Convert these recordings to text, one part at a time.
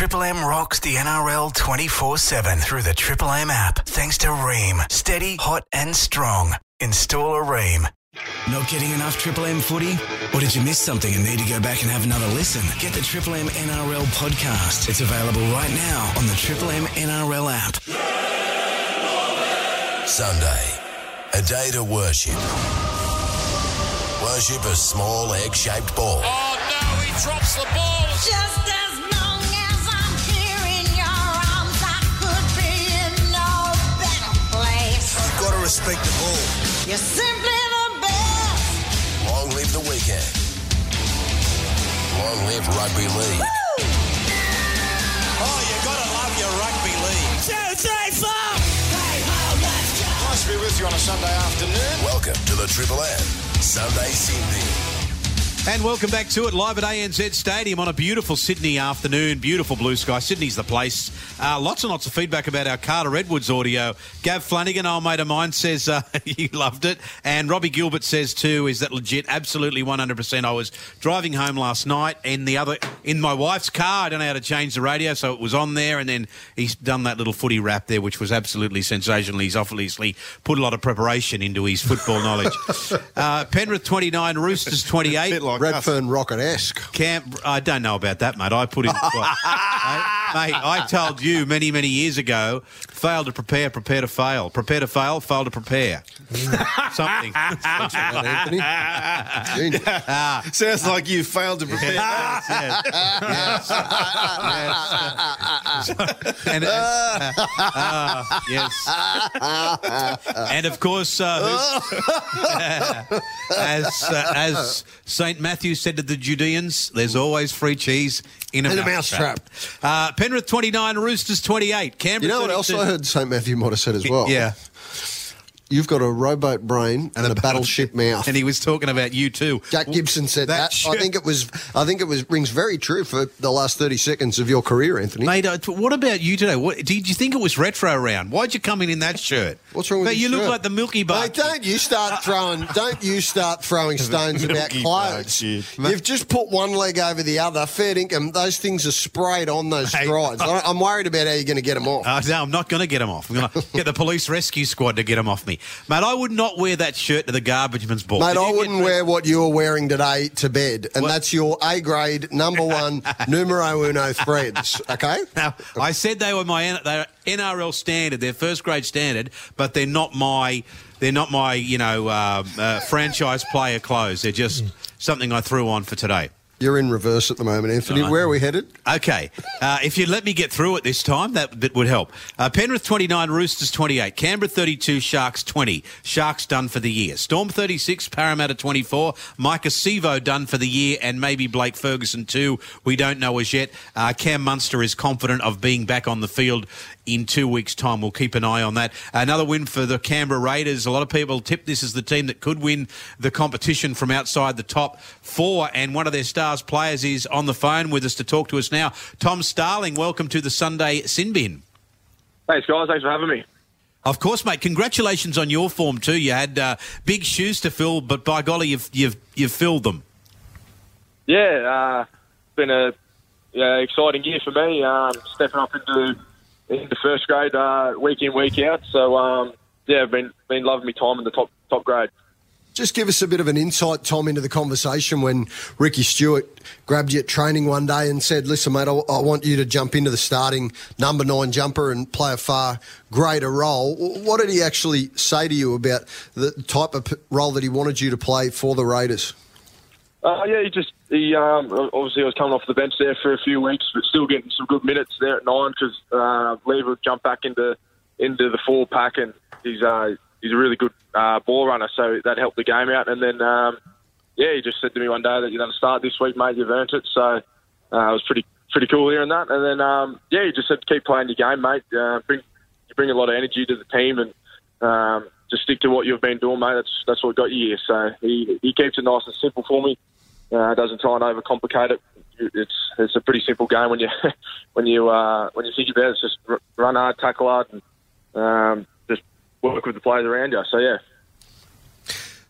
Triple M rocks the NRL 24 7 through the Triple M app. Thanks to Rheem. Steady, hot, and strong. Install a Rheem. Not getting enough Triple M footy? Or did you miss something and need to go back and have another listen? Get the Triple M NRL podcast. It's available right now on the Triple M NRL app. Sunday, a day to worship. Worship a small egg shaped ball. Oh no, he drops the ball. Just place. You've got to respect the ball. You're simply the best. Long live the weekend. Long live rugby league. Oh, you gotta love your rugby league. Two, three, four. Nice to be with you on a Sunday afternoon. Welcome to the Triple M Sunday Cindy. And welcome back to it live at ANZ Stadium on a beautiful Sydney afternoon. Beautiful blue sky. Sydney's the place. Uh, lots and lots of feedback about our Carter Edwards audio. Gav Flanagan, old mate of mine, says uh, you loved it. And Robbie Gilbert says too, is that legit? Absolutely 100%. I was driving home last night in the other in my wife's car. I don't know how to change the radio, so it was on there. And then he's done that little footy rap there, which was absolutely sensational. He's obviously put a lot of preparation into his football knowledge. Uh, Penrith 29, Roosters 28. Redfern Rocket esque. Camp, I don't know about that, mate. I put in, well, mate. I told you many, many years ago: fail to prepare, prepare to fail. Prepare to fail, fail to prepare. Something. Anthony. Sounds like you failed to prepare. Yes, yes, yes. And, uh, uh, yes. And of course, uh, who's- as uh, as Saint Matthew said to the Judeans, "There's always free cheese in a, In a mousetrap." Uh, Penrith twenty nine, Roosters twenty eight. You know what else I heard St. Matthew might have said as well? Yeah, You've got a rowboat brain and, a, battleship mouth. and he was talking about you too. Jack Gibson said That that. shirt- I think it was. I think it was rings very true for the last thirty seconds of your career, Anthony. Mate, uh, what about you today? What, did you think it was retro round? Why'd you come in in that shirt? What's wrong with Mate, you look like the Milky Bar. Mate, don't you start throwing? Don't you start throwing stones about clothes? You've just put one leg over the other. Fair income. Those things are sprayed on those Hey. strides. I- I'm worried about how you're going to get them off. Uh, no, I'm not going to get them off. I'm going to get the police rescue squad to get them off me. Mate, I would not wear that shirt to the garbage man's ball. Mate, I wouldn't wear what you're wearing today to bed, and that's your A grade number one numero uno threads. Okay. Now, I said they were my they're NRL standard, they're first grade standard, but they're not my they're not my you know uh, uh, franchise player clothes. They're just something I threw on for today. You're in reverse at the moment, Anthony. Where are we headed? Okay, uh, if you'd let me get through it this time, that, that would help. Uh, Penrith 29, Roosters 28, Canberra 32, Sharks 20. Sharks done for the year. Storm 36, Parramatta 24, Maika Sivo done for the year, and maybe Blake Ferguson too. We don't know as yet. Uh, Cam Munster is confident of being back on the field in two weeks' time. We'll keep an eye on that. Another win for the Canberra Raiders. A lot of people tip this as the team that could win the competition from outside the top four, and one of their stars players is on the phone with us to talk to us now. Tom Starling, welcome to the Sunday Sin Bin. Thanks, guys. Thanks for having me. Of course, mate. Congratulations on your form too. You had uh, big shoes to fill, but by golly, you've you've you've filled them. Yeah, uh, it's been a yeah, exciting year for me. Um, stepping up into into first grade uh, week in week out. So um, yeah, I've been been loving my time in the top top grade. Just give us a bit of an insight, Tom, into the conversation when Ricky Stuart grabbed you at training one day and said, "Listen, mate, I, I want you to jump into the starting number nine jumper and play a far greater role." What did he actually say to you about the type of role that he wanted you to play for the Raiders? Uh, yeah, he just he um, obviously I was coming off the bench there for a few weeks, but still getting some good minutes there at nine because uh, Lever jumped back into into the four pack and he's uh, he's a really good uh, ball runner, so that helped the game out. And then um, yeah, he just said to me one day that you're going to start this week, mate. You've earned it. So uh, it was pretty pretty cool hearing that. And then um, yeah, he just said keep playing your game, mate. Uh, bring you bring a lot of energy to the team and. Um, just stick to what you've been doing, mate. That's that's what got you here. So he he keeps it nice and simple for me uh, doesn't try and overcomplicate it. It's it's a pretty simple game when you when you uh, when you think about it. It's just run hard, tackle hard, and um, just work with the players around you. So yeah.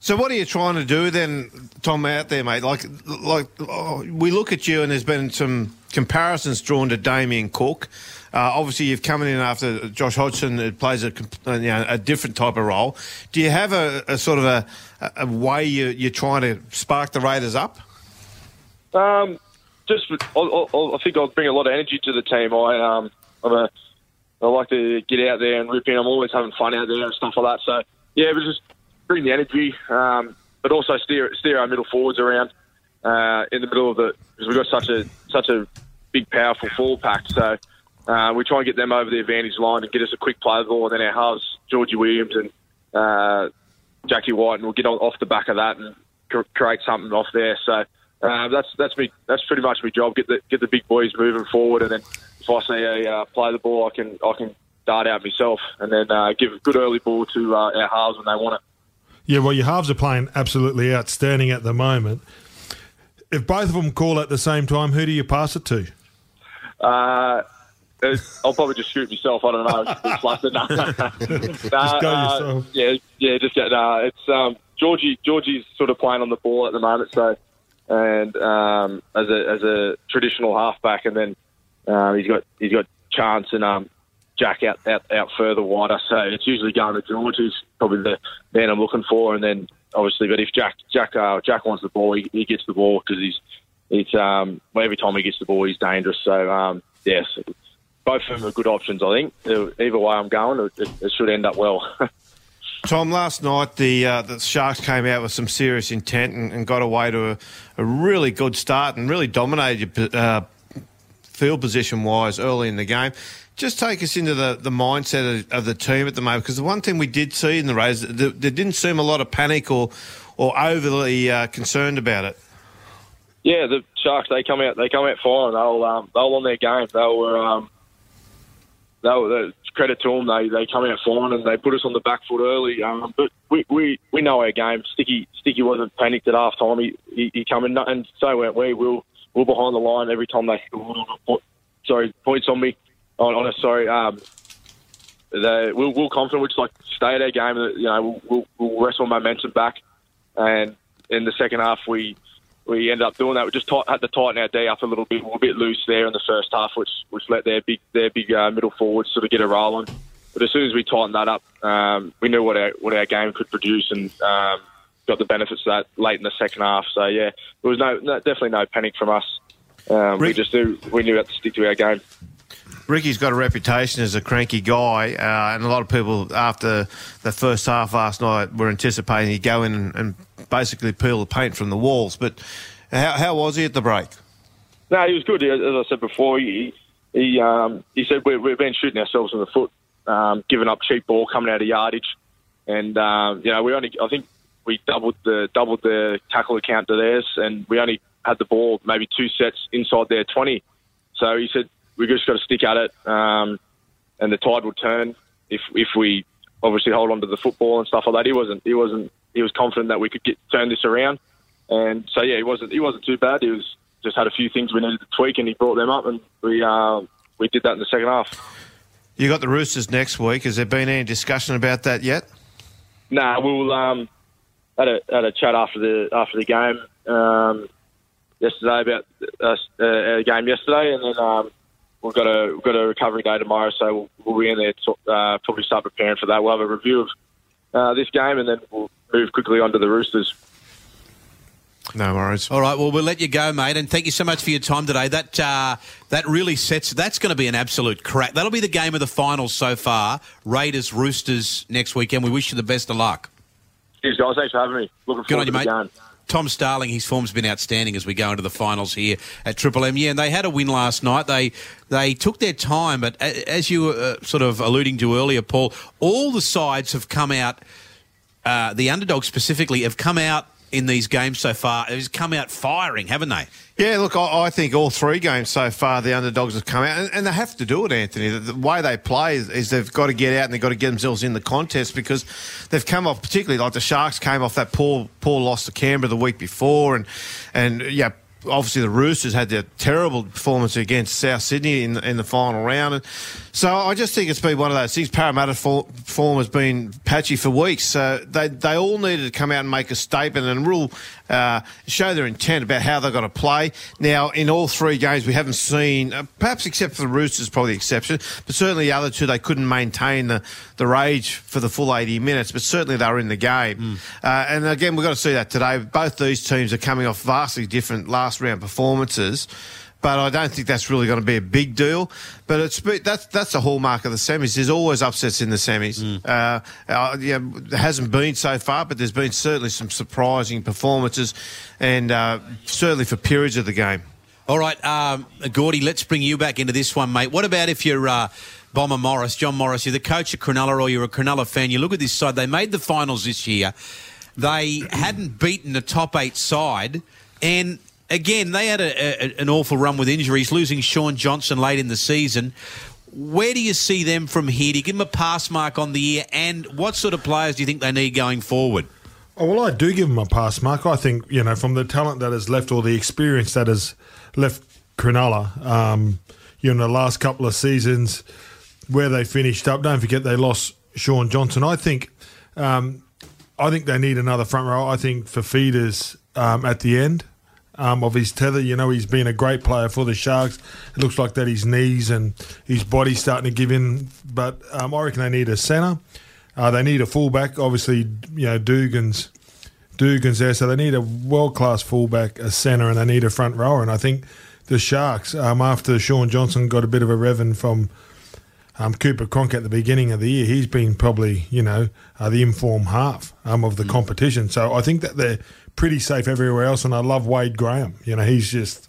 So what are you trying to do then, Tom, out there, mate? Like, like oh, we look at you, and there's been some comparisons drawn to Damien Cook. Uh, obviously, you've come in after Josh Hodgson who plays a, you know, a different type of role. Do you have a, a sort of a, a way you, you're trying to spark the Raiders up? Um, just, I, I, I think I'll bring a lot of energy to the team. I, um, I'm a, I like to get out there and rip in. I'm always having fun out there and stuff like that. So yeah, but just bring the energy, um, but also steer steer our middle forwards around uh, in the middle of the because we've got such a such a big, powerful forward pack. So uh, we try and get them over the advantage line and get us a quick play ball. And then our halves, Georgie Williams and uh, Jack Wighton, and we'll get on, off the back of that and cr- create something off there. So uh, that's that's me. That's pretty much my job. Get the get the big boys moving forward, and then if I see a uh, play the ball, I can I can dart out myself, and then uh, give a good early ball to uh, our halves when they want it. Yeah, well, your halves are playing absolutely outstanding at the moment. If both of them call at the same time, who do you pass it to? Uh, I'll probably just shoot myself. I don't know. It's a bit. Nah, Just go uh, yourself. yeah, yeah. Just get. Uh, it's um, Georgie. Georgie's sort of playing on the ball at the moment. So, and um, as a as a traditional halfback, and then uh, he's got he's got Charnze and um, Jack out, out out further wider. So it's usually going to George, who's probably the man I'm looking for, and then obviously, but if Jack Jack uh, Jack wants the ball, he, he gets the ball because he's it's um every time he gets the ball, he's dangerous. So um, yes, both of them are good options. I think either way I'm going, it, it should end up well. Tom, last night the uh, the Sharks came out with some serious intent and, and got away to a, a really good start and really dominated your uh, field position wise early in the game. Just take us into the, the mindset of, of the team at the moment because the one thing we did see in the Rays, there, there didn't seem a lot of panic or or overly uh, concerned about it. yeah, the Sharks they come out they come out fine. They'll um, they'll on their game. They were um, they were credit to them. They they come out fine and they put us on the back foot early. Um, but we, we, we know our game. Sticky Sticky wasn't panicked at half time. He, he he come in and so weren't we. We'll we're behind the line every time they. Sorry, points on me. On, on sorry. Um, they, we're, we're confident. We just like stay at our game. You know, we'll, we'll wrestle momentum back. And in the second half, we we ended up doing that. We just tight, had to tighten our D up a little bit. We were a bit loose there in the first half, which which let their big their big uh, middle forwards sort of get a roll on. But as soon as we tightened that up, um, we knew what our what our game could produce and um, got the benefits of that late in the second half. So yeah, there was no, no definitely no panic from us. Um, we just knew we knew had to stick to our game. Ricky's got a reputation as a cranky guy, uh, and a lot of people after the first half last night were anticipating he'd go in and, and basically peel the paint from the walls. But how, how was he at the break? No, he was good. As I said before, he he um, he said we, we've been shooting ourselves in the foot, um, giving up cheap ball coming out of yardage, and um, you know we only I think we doubled the doubled the tackle account to theirs, and we only had the ball maybe two sets inside their twenty. So he said we just got to stick at it, um, and the tide will turn if if we obviously hold on to the football and stuff like that. He wasn't he wasn't he was confident that we could get turn this around. And so yeah, he wasn't he wasn't too bad. He was just had a few things we needed to tweak, and he brought them up, and we uh, we did that in the second half. You got the Roosters next week. Has there been any discussion about that yet? Nah, we'll um, had a had a chat after the after the game um, yesterday about uh, uh, game yesterday, and then um, we've got a we've got a recovery day tomorrow, so we'll, we'll be in there to uh, probably start preparing for that. We'll have a review of uh, this game, and then we'll move quickly on to the Roosters. No worries. All right, well, we'll let you go, mate, and thank you so much for your time today. That uh, that really sets. That's going to be an absolute crack. That'll be the game of the finals so far. Raiders Roosters next weekend. We wish you the best of luck. Cheers, guys. Thanks for having me. Looking Good forward on you, to mate. the. Tom Starling, his form's been outstanding as we go into the finals here at Triple M. Yeah, and they had a win last night. They they took their time, but as you were uh, sort of alluding to earlier, Paul, all the sides have come out. Uh, the underdogs specifically have come out in these games so far. Have come out firing, haven't they? Yeah, look, I, I think all three games so far, the underdogs have come out, and, and they have to do it, Anthony. The, the way they play is, is they've got to get out and they've got to get themselves in the contest because they've come off, particularly like the Sharks came off that poor poor loss to Canberra the week before, and and yeah. Obviously, the Roosters had their terrible performance against South Sydney in, in the final round. And so I just think it's been one of those things. Parramatta for, form has been patchy for weeks. So they, they all needed to come out and make a statement and real uh, show their intent about how they're going to play. Now, in all three games, we haven't seen, uh, perhaps except for the Roosters, probably the exception, but certainly the other two, they couldn't maintain the, the rage for the full 80 minutes, but certainly they were in the game. Uh, and again, we've got to see that today. Both these teams are coming off vastly different last round performances. But I don't think that's really going to be a big deal. But it's that's that's the hallmark of the semis. There's always upsets in the semis. Uh, uh, yeah, there hasn't been so far, but there's been certainly some surprising performances, and uh, certainly for periods of the game. All right, um, Gordy, let's bring you back into this one, mate. What about if you're uh, Bomber Morris, John Morris, you're the coach of Cronulla or you're a Cronulla fan, you look at this side, they made the finals this year. They hadn't beaten a top eight side, and again, they had a, a, an awful run with injuries, losing Shaun Johnson late in the season. Where do you see them from here? Do you give them a pass mark on the year? And what sort of players do you think they need going forward? Oh, well, I do give them a pass mark. I think, you know, from the talent that has left or the experience that has left Cronulla, um, you know, the last couple of seasons where they finished up, don't forget they lost Shaun Johnson. I think um, I think they need another front row. I think Fifita um, at the end um, of his tether, you know, he's been a great player for the Sharks. It looks like that his knees and his body's starting to give in, but um, I reckon they need a centre. Uh, they need a fullback. Obviously, you know, Dugan's Dugan's there, so they need a world class fullback, a centre, and they need a front rower. And I think the Sharks, um, after Shaun Johnson got a bit of a revving from um, Cooper Cronk at the beginning of the year, he's been probably, you know, uh, the informed half um, of the competition. So I think that they're pretty safe everywhere else. And I love Wade Graham. You know, he's just,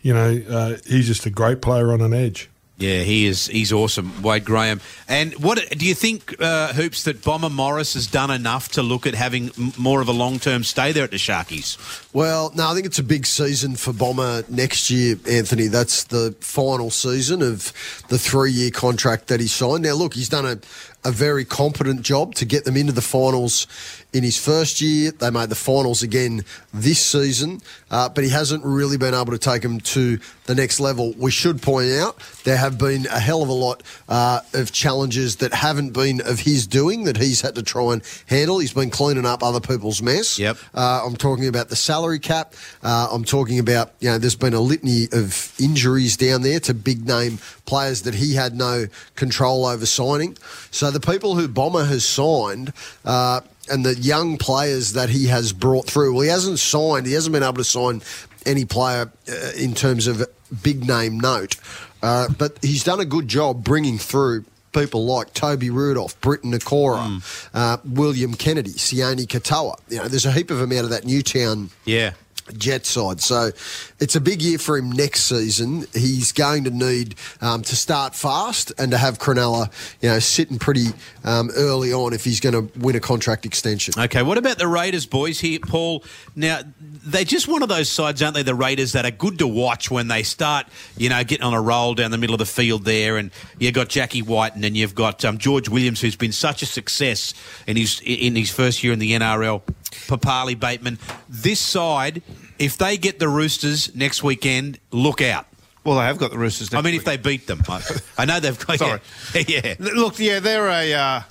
you know, uh, he's just a great player on an edge. Yeah, he is. He's awesome, Wade Graham. And what do you think, uh, Hoops, that Bomber Morris has done enough to look at having more of a long term stay there at the Sharkies? Well, no, I think it's a big season for Bomber next year, Anthony. That's the final season of the three year contract that he signed. Now, look, he's done a, a very competent job to get them into the finals in his first year. They made the finals again this season, uh, but he hasn't really been able to take them to the next level. We should point out there have been a hell of a lot uh, of challenges that haven't been of his doing that he's had to try and handle. He's been cleaning up other people's mess. Yep. Uh, I'm talking about the salary cap. Uh, I'm talking about, you know, there's been a litany of injuries down there to big name players that he had no control over signing. So the people who Bomber has signed, uh, and the young players that he has brought through, well, he hasn't signed, he hasn't been able to sign any player uh, in terms of big name note, uh, but he's done a good job bringing through people like Toby Rudolf, Briton Nikora, uh, William Kennedy, Sione Katoa. You know, there's a heap of them out of that Newtown Yeah. Jet side. So it's a big year for him next season. He's going to need um, to start fast and to have Cronulla, you know, sitting pretty um, early on if he's going to win a contract extension. Okay, what about the Raiders, boys, here, Paul? Now, they're just one of those sides, aren't they, the Raiders, that are good to watch when they start, you know, getting on a roll down the middle of the field there. And you've got Jack Wighton and then you've got um, George Williams, who's been such a success in his, in his first year in the NRL. Papalii Bateman. This side, if they get the Roosters next weekend, look out. Well, they have got the Roosters. Next. I mean, if they beat them, I, I know they've got. Sorry. yeah. Look, yeah, they're a. Uh,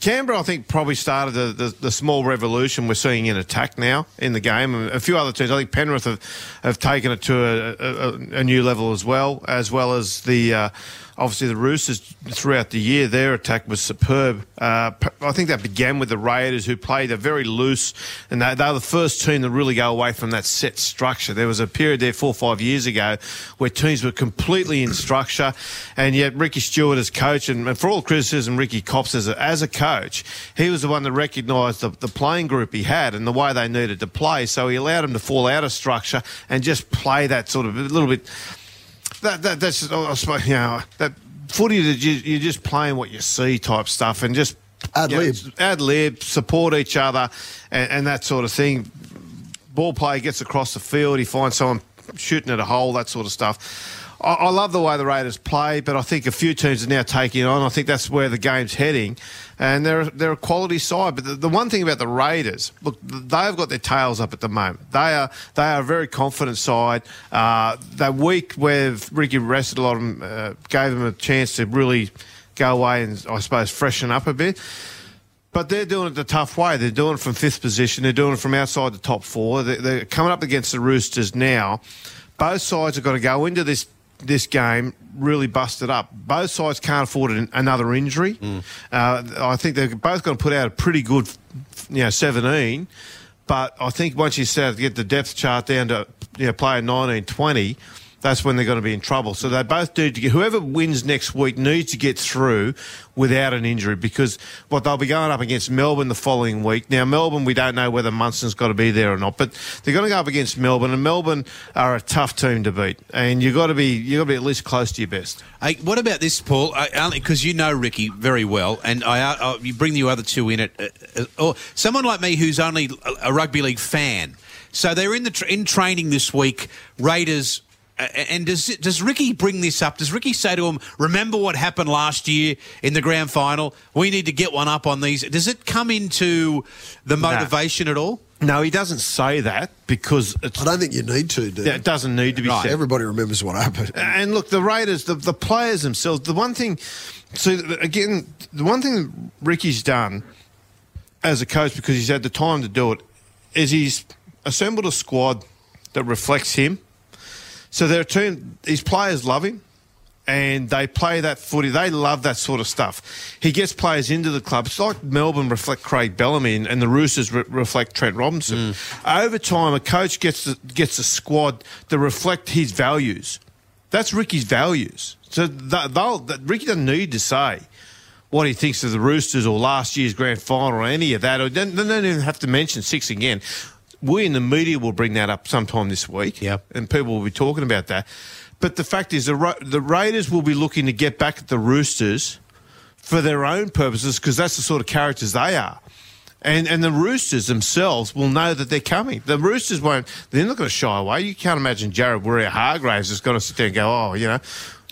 Canberra, I think, probably started the, the, the small revolution we're seeing in attack now in the game. And a few other teams, I think Penrith have, have taken it to a, a, a new level as well, as well as the. Uh, obviously, the Roosters throughout the year, their attack was superb. Uh, I think that began with the Raiders, who played a very loose, and they, they were the first team to really go away from that set structure. There was a period there four or five years ago where teams were completely in structure, and yet Ricky Stuart as coach, and, and for all criticism, Ricky Cops as a, as a coach, he was the one that recognised the, the playing group he had and the way they needed to play. So he allowed them to fall out of structure and just play that sort of a little bit. That, that that's oh, I suppose you know that footy that you, you're just playing what you see type stuff and just Ad you know, lib. ad lib, support each other, and, and that sort of thing. Ball player gets across the field, he finds someone shooting at a hole, that sort of stuff. I, I love the way the Raiders play, but I think a few teams are now taking on. I think that's where the game's heading, and they're they're a quality side. But the, the one thing about the Raiders, look, they've got their tails up at the moment. They are they are a very confident side. Uh, that week where Ricky rested a lot of them, uh, gave them a chance to really go away and I suppose freshen up a bit But they're doing it the tough way. They're doing it from fifth position. They're doing it from outside the top four. They're coming up against the Roosters now. Both sides have got to go into this this game really busted up. Both sides can't afford an, another injury. Uh, I think they're both going to put out a pretty good, you know, 17. But I think once you start to get the depth chart down to you know, player 19, 20, that's when they're going to be in trouble. So they both need to get, whoever wins next week needs to get through without an injury because what they'll be going up against Melbourne the following week. Now, Melbourne, we don't know whether Munster's got to be there or not, but they're going to go up against Melbourne, and Melbourne are a tough team to beat. And you've got to be, you've got to be at least close to your best. Hey, what about this, Paul? Because you know Ricky very well, and I, uh, you bring the other two in it, uh, uh, or someone like me who's only a, rugby league fan. So they're in the tr- in training this week. Raiders. Uh, And does does Ricky bring this up? Does Ricky say to him, "Remember what happened last year in the grand final? We need to get one up on these." Does it come into the motivation at all? No, he doesn't say that because it's, I don't think you need to, do yeah, it doesn't need to be said. Everybody remembers what happened. And look, the Raiders, the, the players themselves, the one thing, so again, the one thing that Ricky's done as a coach, because he's had the time to do it, is he's assembled a squad that reflects him. So their team, his players love him. And they play that footy. They love that sort of stuff. He gets players into the club. It's like Melbourne reflect Craig Bellamy and, and the Roosters re- reflect Trent Robinson. Mm. Over time, a coach gets a, gets a squad that reflect his values. That's Ricky's values. So th- they'll, that Ricky doesn't need to say what he thinks of the Roosters or last year's grand final or any of that. Or they don't even have to mention six again. We in the media will bring that up sometime this week. Yeah. And people will be talking about that. But the fact is, the, Ra- the Raiders will be looking to get back at the Roosters for their own purposes because that's the sort of characters they are. And and the Roosters themselves will know that they're coming. The Roosters won't. They're not going to shy away. You can't imagine Jared Waerea-Hargreaves is going to sit there and go, oh, you know,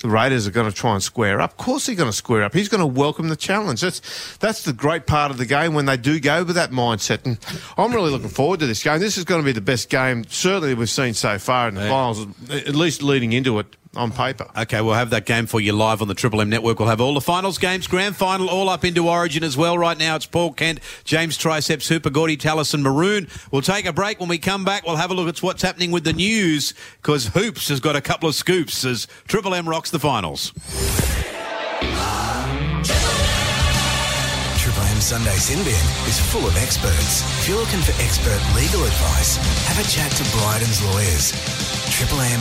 the Raiders are going to try and square up. Of course, they're going to square up. He's going to welcome the challenge. That's that's the great part of the game when they do go with that mindset. And I'm really looking forward to this game. This is going to be the best game certainly we've seen so far in the finals, at least leading into it on paper. Okay, we'll have that game for you live on the Triple M network. We'll have all the finals games, grand final, all up into Origin as well. Right now, it's Paul Kent, James Triceps, Hooper, Gordy, Tallis, Maroon. We'll take a break. When we come back, we'll have a look at what's happening with the news because Hoops has got a couple of scoops as Triple M rocks the finals. Triple M Sunday Sin Bin is full of experts. If you're looking for expert legal advice, have a chat to Bryden's lawyers. Triple M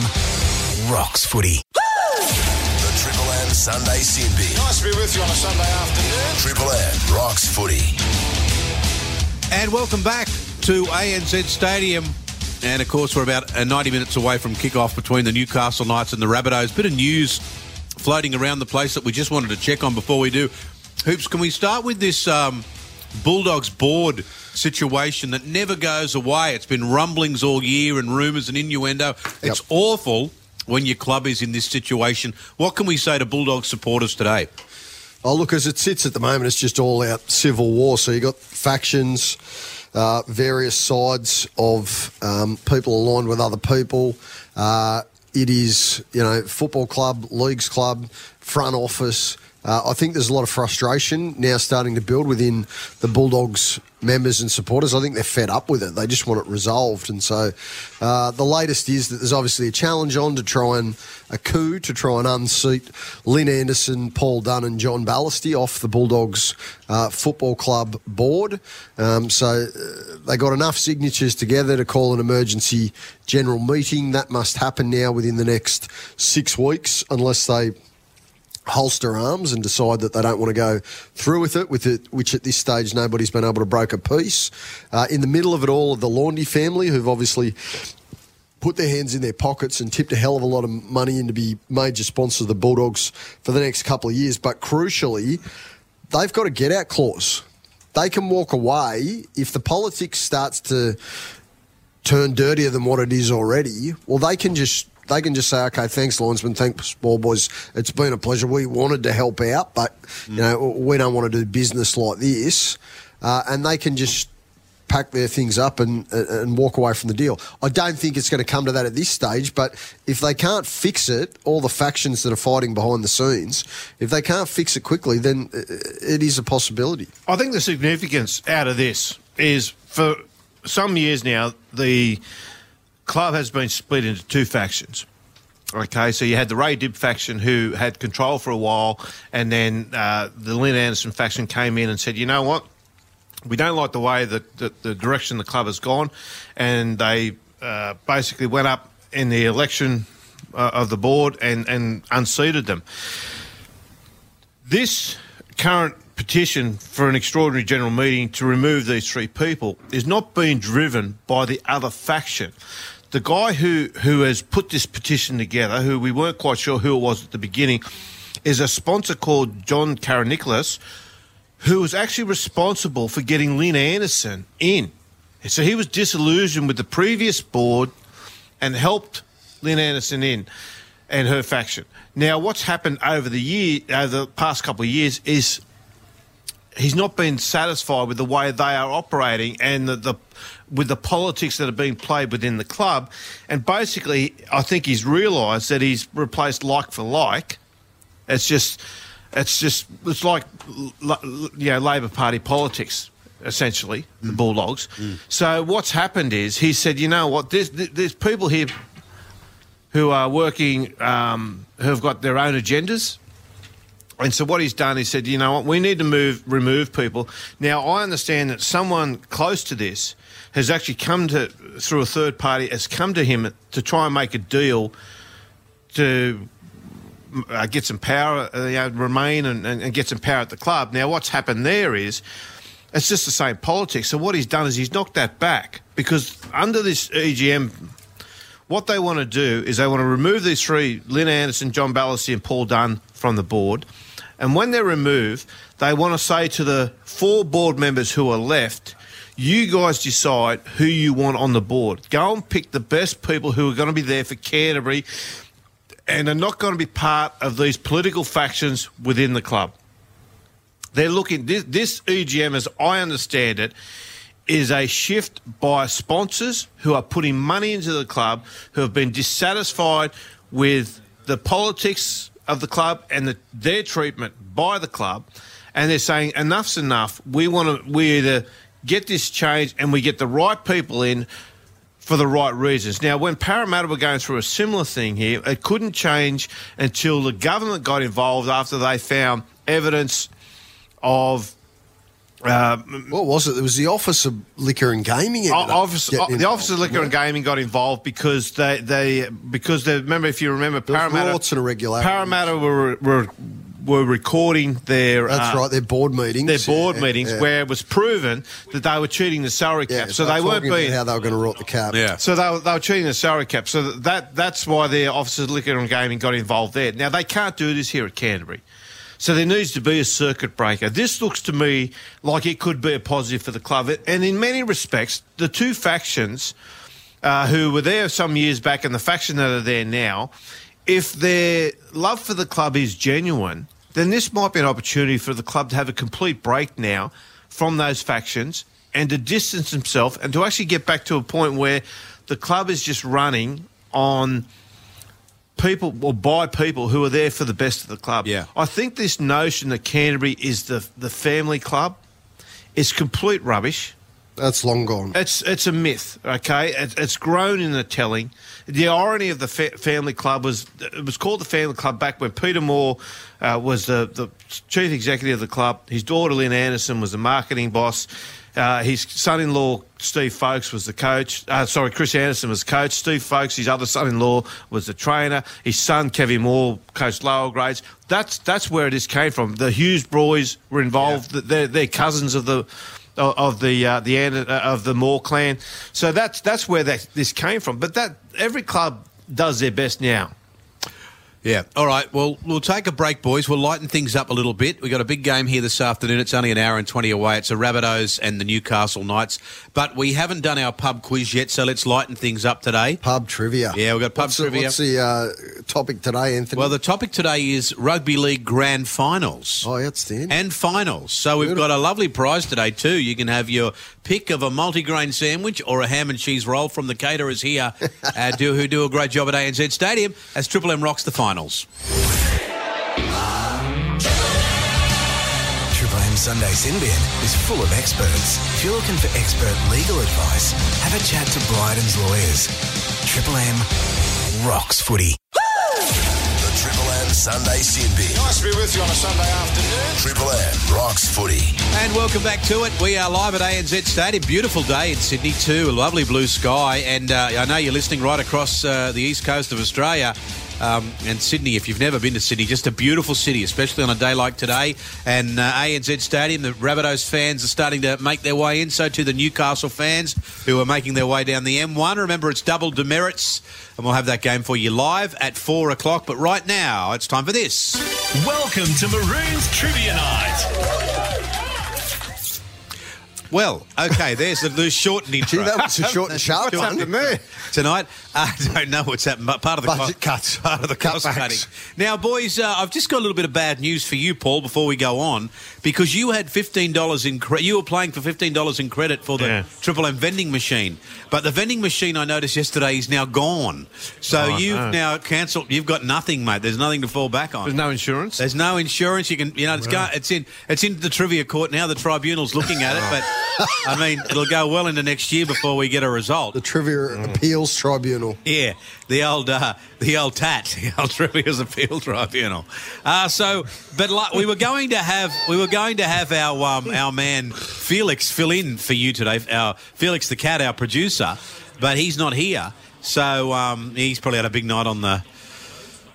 rocks footy. The Triple M Sunday Sin Nice to be with you on a Sunday afternoon. Triple M rocks footy. And welcome back to ANZ Stadium. And of course, we're about uh, 90 minutes away from kickoff between the Newcastle Knights and the Rabbitohs. Bit of news floating around the place that we just wanted to check on before we do. Hoops, can we start with this um, Bulldogs board situation that never goes away? It's been rumblings all year and rumours and innuendo. It's awful when your club is in this situation. What can we say to Bulldog supporters today? Oh, look, as it sits at the moment, it's just all out civil war. So you've got factions, uh, various sides of um, people aligned with other people. Uh, it is, you know, football club, leagues club, front office. Uh, I think there's a lot of frustration now starting to build within the Bulldogs members and supporters. I think they're fed up with it. They just want it resolved. And so uh, the latest is that there's obviously a challenge on to try and a coup to try and unseat Lynn Anderson, Paul Dunn, and John Ballasty off the Bulldogs uh, Football Club board. Um, so uh, they got enough signatures together to call an emergency general meeting. That must happen now within the next six weeks, unless they holster arms and decide that they don't want to go through with it, with it, which at this stage nobody's been able to broker a peace. Uh, in the middle of it all, the Laundy family, who've obviously put their hands in their pockets and tipped a hell of a lot of money in to be major sponsors of the Bulldogs for the next couple of years. But crucially, they've got a get out clause. They can walk away if the politics starts to turn dirtier than what it is already. Well, they can just they can just say, okay, thanks, Linesman, thanks, ball boys. It's been a pleasure. We wanted to help out, but you know we don't want to do business like this, uh, and they can just pack their things up and and walk away from the deal. I don't think it's going to come to that at this stage. But if they can't fix it, all the factions that are fighting behind the scenes, if they can't fix it quickly, then uh, it is a possibility. I think the significance out of this is for some years now, the club has been split into two factions. Okay, so you had the Ray Dib faction who had control for a while, and then uh, the Lynn Anderson faction came in and said, you know what? We don't like the way that, that the direction the club has gone, and they uh, basically went up in the election uh, of the board and, and unseated them. This current petition for an extraordinary general meeting to remove these three people is not being driven by the other faction. The guy who, who has put this petition together, who we weren't quite sure who it was at the beginning, is a sponsor called John Karanicholas, who was actually responsible for getting Lynn Anderson in. So he was disillusioned with the previous board and helped Lynn Anderson in and her faction. Now, what's happened over the year, over the past couple of years, is he's not been satisfied with the way they are operating and the, the with the politics that are being played within the club. And basically, I think he's realised that he's replaced like for like. It's just, it's just, it's like, you know, Labor Party politics. Essentially, the Bulldogs. So what's happened is he said, you know what, there's, there's people here who are working, um, who have got their own agendas. And so what he's done, he said, you know what, we need to move, remove people. Now I understand that someone close to this has actually come to through a third party has come to him to try and make a deal to uh, get some power, uh, you know, remain and, and, and get some power at the club. Now what's happened there is it's just the same politics. So what he's done is he's knocked that back because under this EGM what they want to do is they want to remove these three Lynn Anderson, John Ballasy, and Paul Dunn from the board. And when they're removed, they want to say to the four board members who are left, you guys decide who you want on the board. Go and pick the best people who are going to be there for Canterbury and are not going to be part of these political factions within the club. They're looking, this, this EGM, as I understand it, is a shift by sponsors who are putting money into the club who have been dissatisfied with the politics of the club and the, their treatment by the club and they're saying enough's enough we want to we either get this change and we get the right people in for the right reasons. Now, when Parramatta were going through a similar thing here, it couldn't change until the government got involved after they found evidence of uh, what was it? It was the Office of Liquor and Gaming. office, the Office of Liquor and? Gaming got involved because they, they because they remember if you remember There was Parramatta lots of irregularities. Parramatta were, were were recording their That's uh, right, their board meetings. their board Yeah, meetings yeah. where it was proven that they were cheating the salary Yeah, cap. so they weren't talking about being how they were going to rot the cap. Yeah. so they were, they were cheating the salary cap. So that that's why the Office of Liquor and Gaming got involved there. Now they can't do this here at Canterbury. So there needs to be a circuit breaker. This looks to me like it could be a positive for the club. And in many respects, the two factions uh, who were there some years back and the faction that are there now, if their love for the club is genuine, then this might be an opportunity for the club to have a complete break now from those factions and to distance themselves and to actually get back to a point where the club is just running on people or by people who are there for the best of the club. Yeah. I think this notion that Canterbury is the the family club is complete rubbish. That's long gone. It's it's a myth. Okay, it, it's grown in the telling. The irony of the fa- family club was it was called the family club back when Peter Moore uh, was the, the chief executive of the club. His daughter Lynn Anderson was the marketing boss. Uh, his son-in-law Steve Folkes was the coach. Uh, sorry, Chris Anderson was coach. Steve Folkes, his other son-in-law, was the trainer. His son Kevin Moore coached lower grades. That's that's where this came from. The Hughes boys were involved. They're, they're cousins of the of the uh, the uh, of the Moore clan. So that's that's where that this came from. But that every club does their best now. Yeah. All right. Well, we'll take a break, boys. We'll lighten things up a little bit. We've got a big game here this afternoon. It's only an hour and 20 away. It's the Rabbitohs and the Newcastle Knights. But we haven't done our pub quiz yet, so let's lighten things up today. Pub trivia. Yeah, we've got pub what's trivia. The, what's the uh, topic today, Anthony? Well, the topic today is Rugby League Grand Finals. oh, that's outstanding. And finals. So we've got a lovely prize today too. You can have your pick of a multigrain sandwich or a ham and cheese roll from the caterers here, uh, do, who do a great job at ANZ Stadium as Triple M rocks the finals. Triple M Sunday Sin Bin is full of experts. If you're looking for expert legal advice, have a chat to Bryden's lawyers. Triple M rocks footy. The Triple M Sunday Sin Bin. Nice to be with you on a Sunday afternoon. Triple M rocks footy. And welcome back to it. We are live at ANZ Stadium. Beautiful day in Sydney too. A lovely blue sky. And uh, I know you're listening right across uh, the east coast of Australia. Um, and Sydney, if you've never been to Sydney, just a beautiful city, especially on a day like today. And uh, ANZ Stadium, the Rabbitohs fans are starting to make their way in. So too the Newcastle fans who are making their way down the M1. Remember, it's double demerits, and we'll have that game for you live at four o'clock. But right now, it's time for this. Welcome to Maroons Trivia Night. Well, okay, there's the, the shortened intro. Gee, that was a short and sharp What's one. happened there tonight? I don't know what's happened. but Part of the Budget co- cuts. Part of the cost cutting. Now, boys, uh, I've just got a little bit of bad news for you, Paul. Before we go on, because you had fifteen dollars in cre- you were playing for fifteen dollars in credit for the Yeah. Triple M vending machine, but the vending machine I noticed yesterday is now gone. So Oh, you've no. now cancelled. You've got nothing, mate. There's nothing to fall back on. There's no insurance. There's no insurance. You can, you know, it's go, it's in, it's in the trivia court now. The tribunal's looking at it, but I mean, it'll go well into next year before we get a result. the Trivia Appeals Tribunal. Yeah, the old, uh, the old tat, the old trivia's appeal tribunal. Uh, so, but like, we were going to have, we were going to have our, um, our man Felix fill in for you today. Our Felix the cat, our producer, but he's not here. So um, he's probably had a big night on the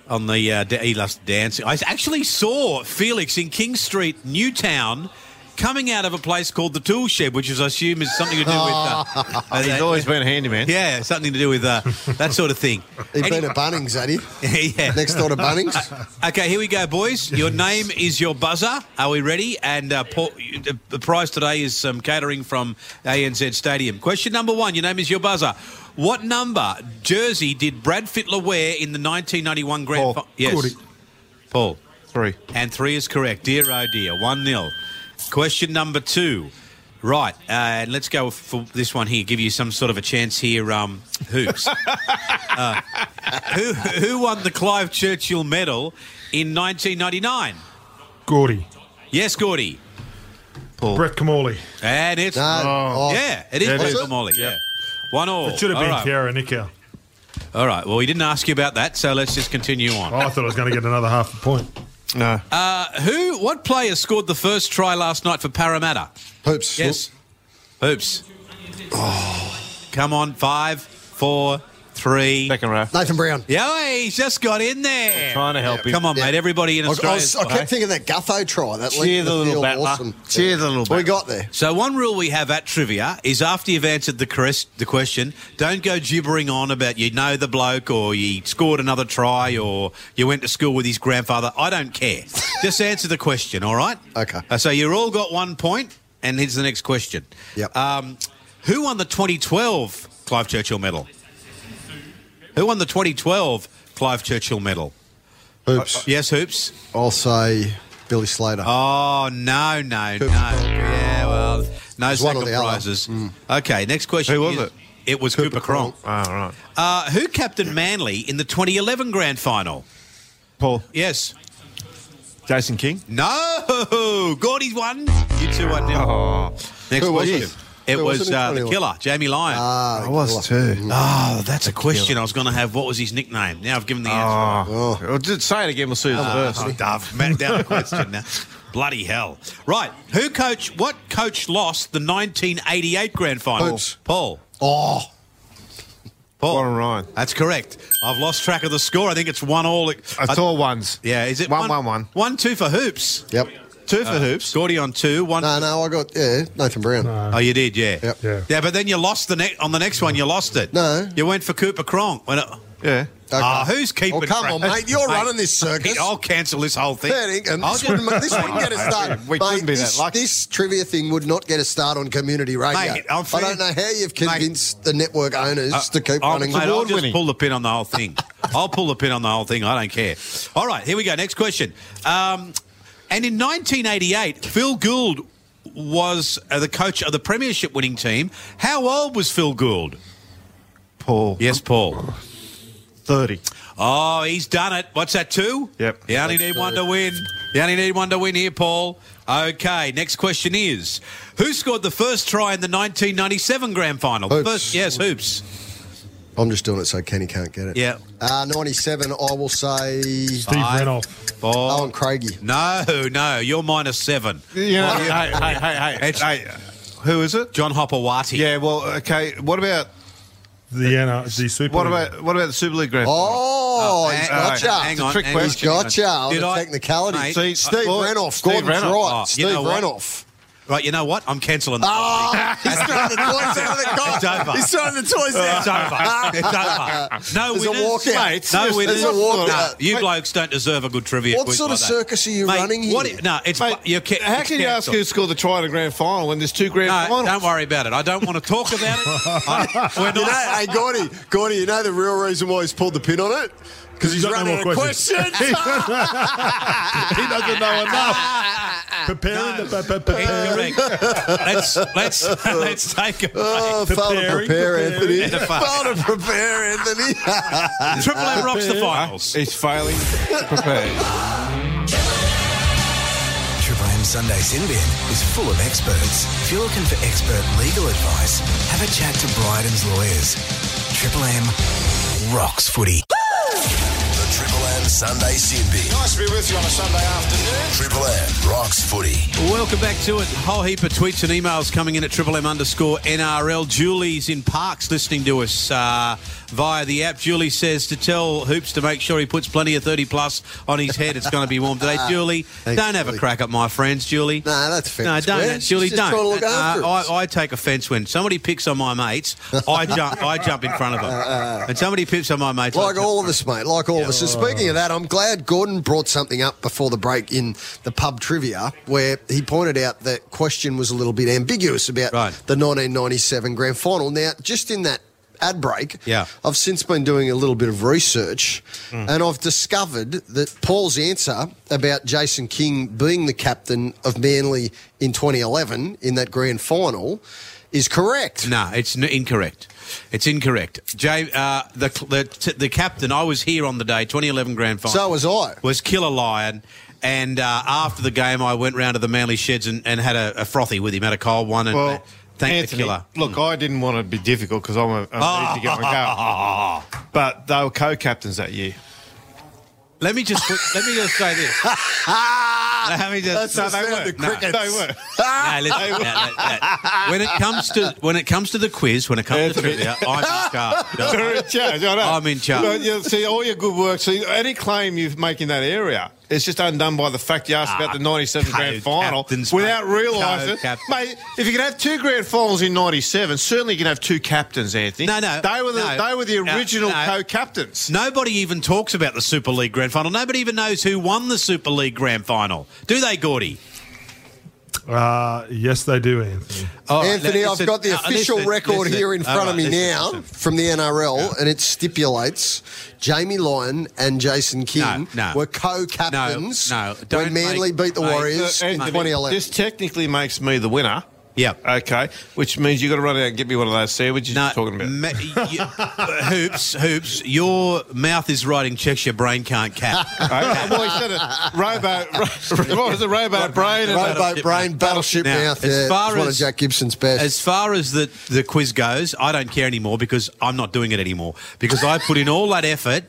on the uh, he loves dancing. I actually saw Felix in King Street, Newtown, coming out of a place called the Tool Shed, which is I assume is something to do with. Uh, uh, He's always been a handyman. yeah, something to do with uh, that sort of thing. He'd been Any- at Bunnings, had he? yeah. Next door to Bunnings. Okay, here we go, boys. Your name is your buzzer. Are we ready? And uh, Paul, the- the prize today is some catering from ANZ Stadium. Question number one. Your name is your buzzer. What number jersey did Brad Fittler wear in the 1991 Grand Paul. Final? Yes. Gordy. Paul. Three. And three is correct. Dear oh dear. 1 0. Question number two. Right, uh, and let's go for this one here. Give you some sort of a chance here. Um, hoops. uh, who who won the Clive Churchill Medal in 1999? Gordy. Yes, Gordy. Paul. Brett Kimmorley. And it's No. Oh. yeah, it is Yeah, it Brett is. Kimmorley, Yeah, one all. It should have been right. Kiara Nicow. All right. Well, we didn't ask you about that, so let's just continue on. Oh, I thought I was going to get another half a point. No. Uh, who? What player scored the first try last night for Parramatta? Hoops. Yes. Hoops. Come on, five, four, three. Second row. Nathan Brown. Yeah, he's just got in there. Trying to help him. Come on, Yeah. mate. Everybody in I, I, Australia. was, I kept thinking that Gutho try. That Cheer linked the little field battler. awesome. Cheer the little bit We got there. So one rule we have at trivia is after you've answered the correct, the question, don't go gibbering on about you know the bloke or you scored another try or you went to school with his grandfather. I don't care. Just answer the question, all right? Okay. Uh, so you're all got one point, and here's the next question. Yep. Um, who won the 2012 Clive Churchill Medal? Who won the 2012 Clive Churchill Medal? Hoops. Uh, yes, Hoops. I'll say Billy Slater. Oh no, no, no. Yeah, well, no There's one second or the other. prizes. Okay, next question. Who was is- it? It was Cooper, Cronk. Oh, right. Uh, who captained Manly in the 2011 Grand Final? Paul. Yes. Jason King. No. Gordy's won. You two one nil. Oh. Next Who was question. It? It Who was was uh, the killer, Jamie Lyon. Ah, I was too. oh, that's a question I was going to have. What was his nickname? Now I've given the answer. Oh. Well, just say it again. We'll see who's first. Oh, Dove, man, down the question now. Bloody hell. Right. Who coach, what coach lost the 1988 Grand Final? Hoops. Paul. Oh, Paul. Warren Ryan. That's correct. I've lost track of the score. I think it's one all. I saw ones. Yeah, is it One, one, one. One, for Hoops. yep. Two for hoops. Gordy on two. One. No, no, I got yeah Nathan Brown. Oh, you did, yeah. Yep. Yeah. Yeah, but then you lost the next on the next one. You lost it. No. you went for Cooper Cronk. When it, Yeah. Ah, who's keeping Oh, come on, mate. You're running this circus. I'll cancel this whole thing. Fair dinkum. This wouldn't, this wouldn't get us started. We Mate, couldn't be that this, lucky. This trivia thing would not get us started on community radio. Mate, I'm I don't know how you've convinced the network owners to keep I'll, running. mate, I'll just pull the pin on the whole thing. I'll pull the pin on the whole thing. I don't care. All right, here we go. Next question. Um, and in 1988, Phil Gould was uh, the coach of the Premiership winning team. How old was Phil Gould? Paul. Yes, Paul. 30. Oh, he's done it. What's that, two? Yep. You only need one to win. You only need one to win here, Paul. Okay, next question is Who scored the first try in the 1997 grand final? Hoops. First, yes, Hoops. I'm just doing it so Kenny can't get it. Yeah. Uh, 97, I will say Steve Five. Renouf. Four. Owen Craigie. No, no, you're minus seven. You know, hey, hey, hey, hey, It's- hey. Who is it? John Hopoate. Yeah, well, okay. What about The NR, the Super. what League. about what about the Super League grand final? Oh, hang- he's gotcha. hang on, trick hang on. He's gotcha on Did the I- technicality. mate, See, Steve boy, Renouf. Steve Gordon's Renouf. right. Oh, Steve you know what? Renouf. Right, you know what? I'm cancelling the Oh, he's throwing the toys out of the car. It's over. He's throwing the toys out. It's over. It's over. No There's a winners. walkout. Mate, no there's winners. a walkout. No, you Mate. blokes don't deserve a good trivia What quiz sort of like that. circus are you Mate, running here? What, no, it's Mate, you're, ca- how it's can you ask cancelled. who scored the try in the grand final when there's two grand No, finals? don't worry about it. I don't want to talk about it. I, we're You know, not. hey, Gordy, Gordy, you know the real reason why he's pulled the pin on it? Because he's got no running more a questions. question. he doesn't know enough. Preparing No. the preparing. Let's let's oh. let's take a oh, break. Oh, far to Preparing, prepare, preparing. Anthony. And a fart. Far to prepare, Anthony. Triple M rocks the finals. He's failing to prepare. Triple M Sunday Sin is full of experts. If you're looking for expert legal advice, have a chat to Bryden's lawyers. Triple M rocks footy. The Triple M Sunday Sin Nice to be with you on a Sunday afternoon. Triple M rocks footy. Welcome back to it. A Whole heap of tweets and emails coming in at triple M underscore NRL. Julie's in Parks listening to us uh, via the app. Julie says to tell Hoops to make sure he puts plenty of 30 plus on his head. It's going to be warm today. Julie, Thanks, don't have a crack at my friends, Julie. No, that's fair. No, don't, Square. Julie. She's Don't. trying to look Uh, after us. I, I take offence when somebody picks on my mates. I jump. I jump in front of them, and somebody picks on my mates. Like all of us, mate. Like all of us. So speaking of that, I'm glad Gordon brought something up before the break in the pub trivia where he pointed out that question was a little bit ambiguous about Right. the 1997 grand final. Now, just in that ad break, Yeah. I've since been doing a little bit of research hmm. and I've discovered that Paul's answer about Jason King being the captain of Manly in 2011 in that grand final is correct. No, it's n- incorrect. It's incorrect. Jay, uh, the, the the captain. I was here on the day, 2011 grand final. So was I. was Killer Lyon. And uh, after the game, I went round to the Manly sheds and, and had a, a frothy with him, had a cold one, and Well, thanked Anthony, the killer. look, I didn't want to be difficult because I'm a, I'm ready to get my go. But they were co-captains that year. Let me just put, let me just say this. let me just. That's the sound of No. crickets. They. No, listen, no. When it comes to when it comes to the quiz, when it comes to trivia, I'm in charge. You're in charge. I know. I'm in charge. You see, all your good work. See, any claim you make in that area is just undone by the fact you asked about the ah, 97 grand final without realising. Mate, if you can have two grand finals in 97, certainly you can have two captains, Anthony. No, no, They were the, no. they were the No, original no. co-captains. Nobody even talks about the Super League grand final. Nobody even knows who won the Super League grand final. Do they, Gordy? Uh, yes, they do, Anthony. Oh, Anthony, listen, I've got the uh, official listen, record listen. here in All front of me listen, now listen. from the NRL, and it stipulates Jamie Lyon and Jason King No, no. were co-captains No, no, don't when Manly make- beat the mate, Warriors Uh, in Anthony, 2011. This technically makes me the winner. Yeah. Okay, which means you've got to run out and get me one of those sandwiches No, you're talking about. ma- you- hoops, hoops. Your mouth is writing checks your brain can't cap. Okay, well, he said it. Rowboat, what was it? Rowboat brain. and- Rowboat Brain, Battleship Now, Mouth. as Yeah, far it's one of as- Jack Gibson's best. As far as the, the quiz goes, I don't care anymore because I'm not doing it anymore. Because I put in all that effort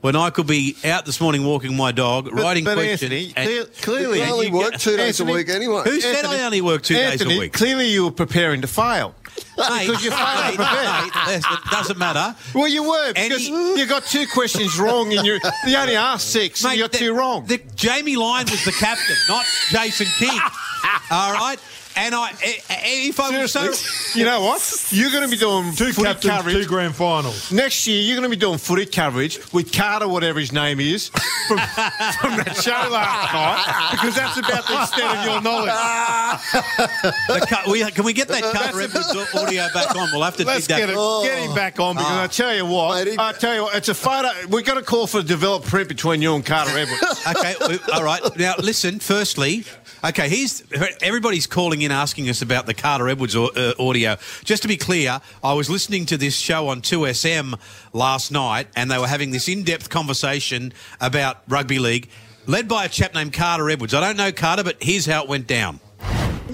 when I could be out this morning walking my dog, writing but questions. Anthony, and- clearly, You only work get- two days a week anyway. Who said I only work two days a week? Clearly, you were preparing to fail. Mate, Because you failed mate, to prepare. mate, listen, it doesn't matter. Well, you were because Any- you got two questions wrong, and you you only asked six. and you got the- two wrong. The, Jamie Lyon was the captain, not Jason King. All right, and I i- i- if I was so Seriously, you know what? You're going to be doing Two footy captains, coverage. two grand finals. Next year, you're going to be doing footy coverage with Carter, whatever his name is, from, from that show last night, because that's about the extent of your knowledge. the, we, can we get that Carter Edwards audio back on? We'll have to Let's dig that. get, it, get him back on because oh. I tell you what, Mate, he- I tell you what, it's a photo. We're going to call for a developed print between you and Carter Edwards. okay, we, all right. Now, listen. Firstly, okay, here's everybody's calling in asking us about the Carter Edwards uh, audio. Just to be clear, I was listening to this show on 2SM last night, and they were having this in-depth conversation about rugby league, led by a chap named Carter Edwards. I don't know Carter, but here's how it went down.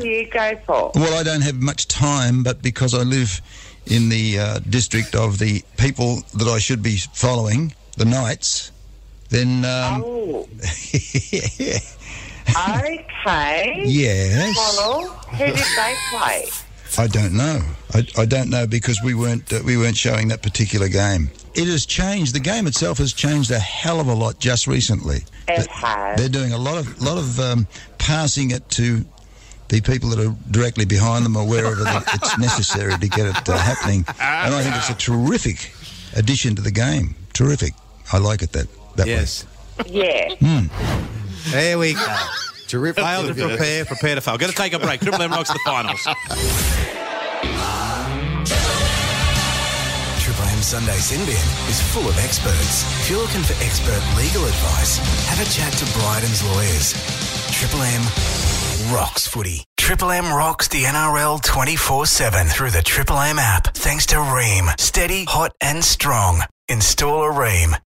you go for? Well, I don't have much time, but because I live in the uh, district of the people that I should be following, the Knights, then um, Oh, okay. yes, Follow. Who did they play? I don't know. I, I don't know because we weren't uh, we weren't showing that particular game. It has changed. The game itself has changed a hell of a lot just recently. It has. They're doing a lot of lot of um, passing it to the people that are directly behind them or wherever the, it's necessary to get it uh, happening. And I think it's a terrific addition to the game. Terrific. I like it that that Yes. Yeah. There we go. Terrific. Fail to prepare, prepare to fail. Going to take a break. Triple M rocks the finals. Triple M Sunday Sin is full of experts. If you're looking for expert legal advice, have a chat to Bryden's lawyers. Triple M rocks footy. Triple M rocks the NRL 24 7 through the Triple M app. Thanks to Rheem. Steady, hot, and strong. Install a Rheem.